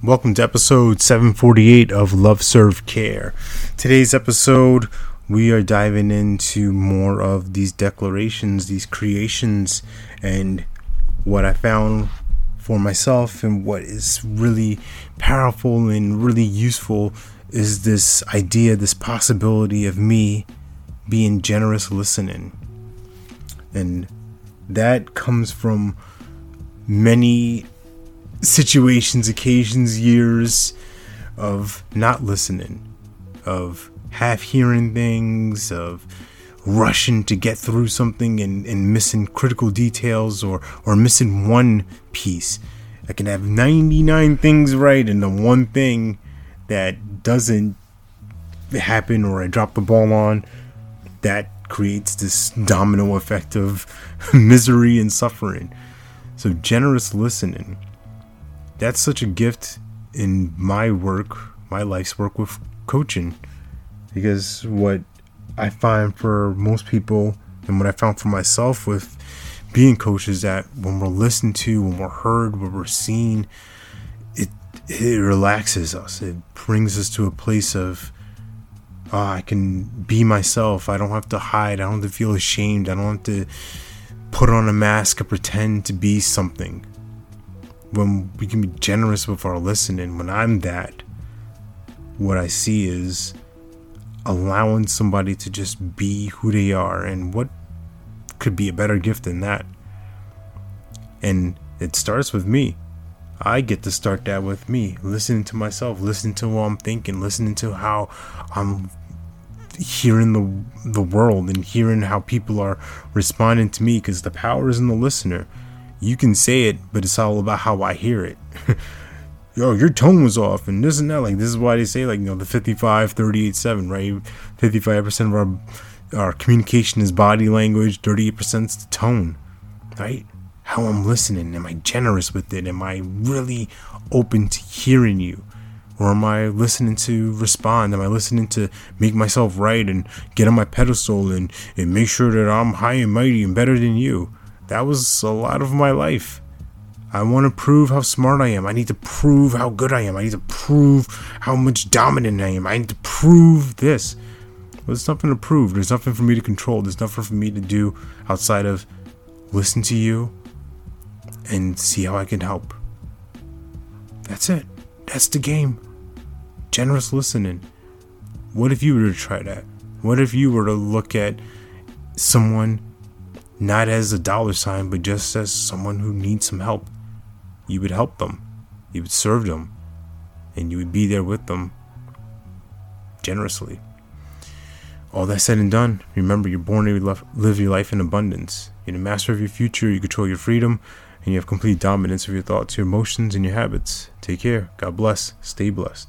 Welcome to episode 748 of Love Serve Care. Today's episode, we are diving into more of these declarations, these creations, and what I found for myself and what is really powerful and really useful is this idea, this possibility of me being generous listening. And that comes from many situations, occasions, years of not listening, of half hearing things, of rushing to get through something and, and missing critical details or, or missing one piece. I can have 99 things right and the one thing that doesn't happen or I drop the ball on that creates this domino effect of misery and suffering. So, generous listening that's such a gift in my work, my life's work with coaching. Because what I find for most people, and what I found for myself with being coaches, that when we're listened to, when we're heard, when we're seen, it it relaxes us. It brings us to a place of, oh, I can be myself. I don't have to hide. I don't have to feel ashamed. I don't have to put on a mask or pretend to be something when we can be generous with our listening, when I'm that, what I see is allowing somebody to just be who they are. And what could be a better gift than that? And it starts with me. I get to start that with me, listening to myself, listening to what I'm thinking, listening to how I'm hearing the the world and hearing how people are responding to me because the power is in the listener you can say it, but it's all about how I hear it. Yo, your tone was off, and this and that. Like this is why they say like you know the 55, 38, 7, right? 55 percent of our our communication is body language, 38 percent is the tone, right? How I'm listening. Am I generous with it? Am I really open to hearing you? Or am I listening to respond? Am I listening to make myself right and get on my pedestal and, and make sure that I'm high and mighty and better than you? That was a lot of my life. I want to prove how smart I am. I need to prove how good I am. I need to prove how much dominant I am. I need to prove this. Well, there's nothing to prove. There's nothing for me to control. There's nothing for me to do outside of listen to you and see how I can help. That's it. That's the game. Generous listening. What if you were to try that? What if you were to look at someone not as a dollar sign, but just as someone who needs some help. You would help them, you would serve them, and you would be there with them generously. All that said and done, remember you're born to live your life in abundance. You're the master of your future, you control your freedom, and you have complete dominance of your thoughts, your emotions, and your habits. Take care. God bless. Stay blessed.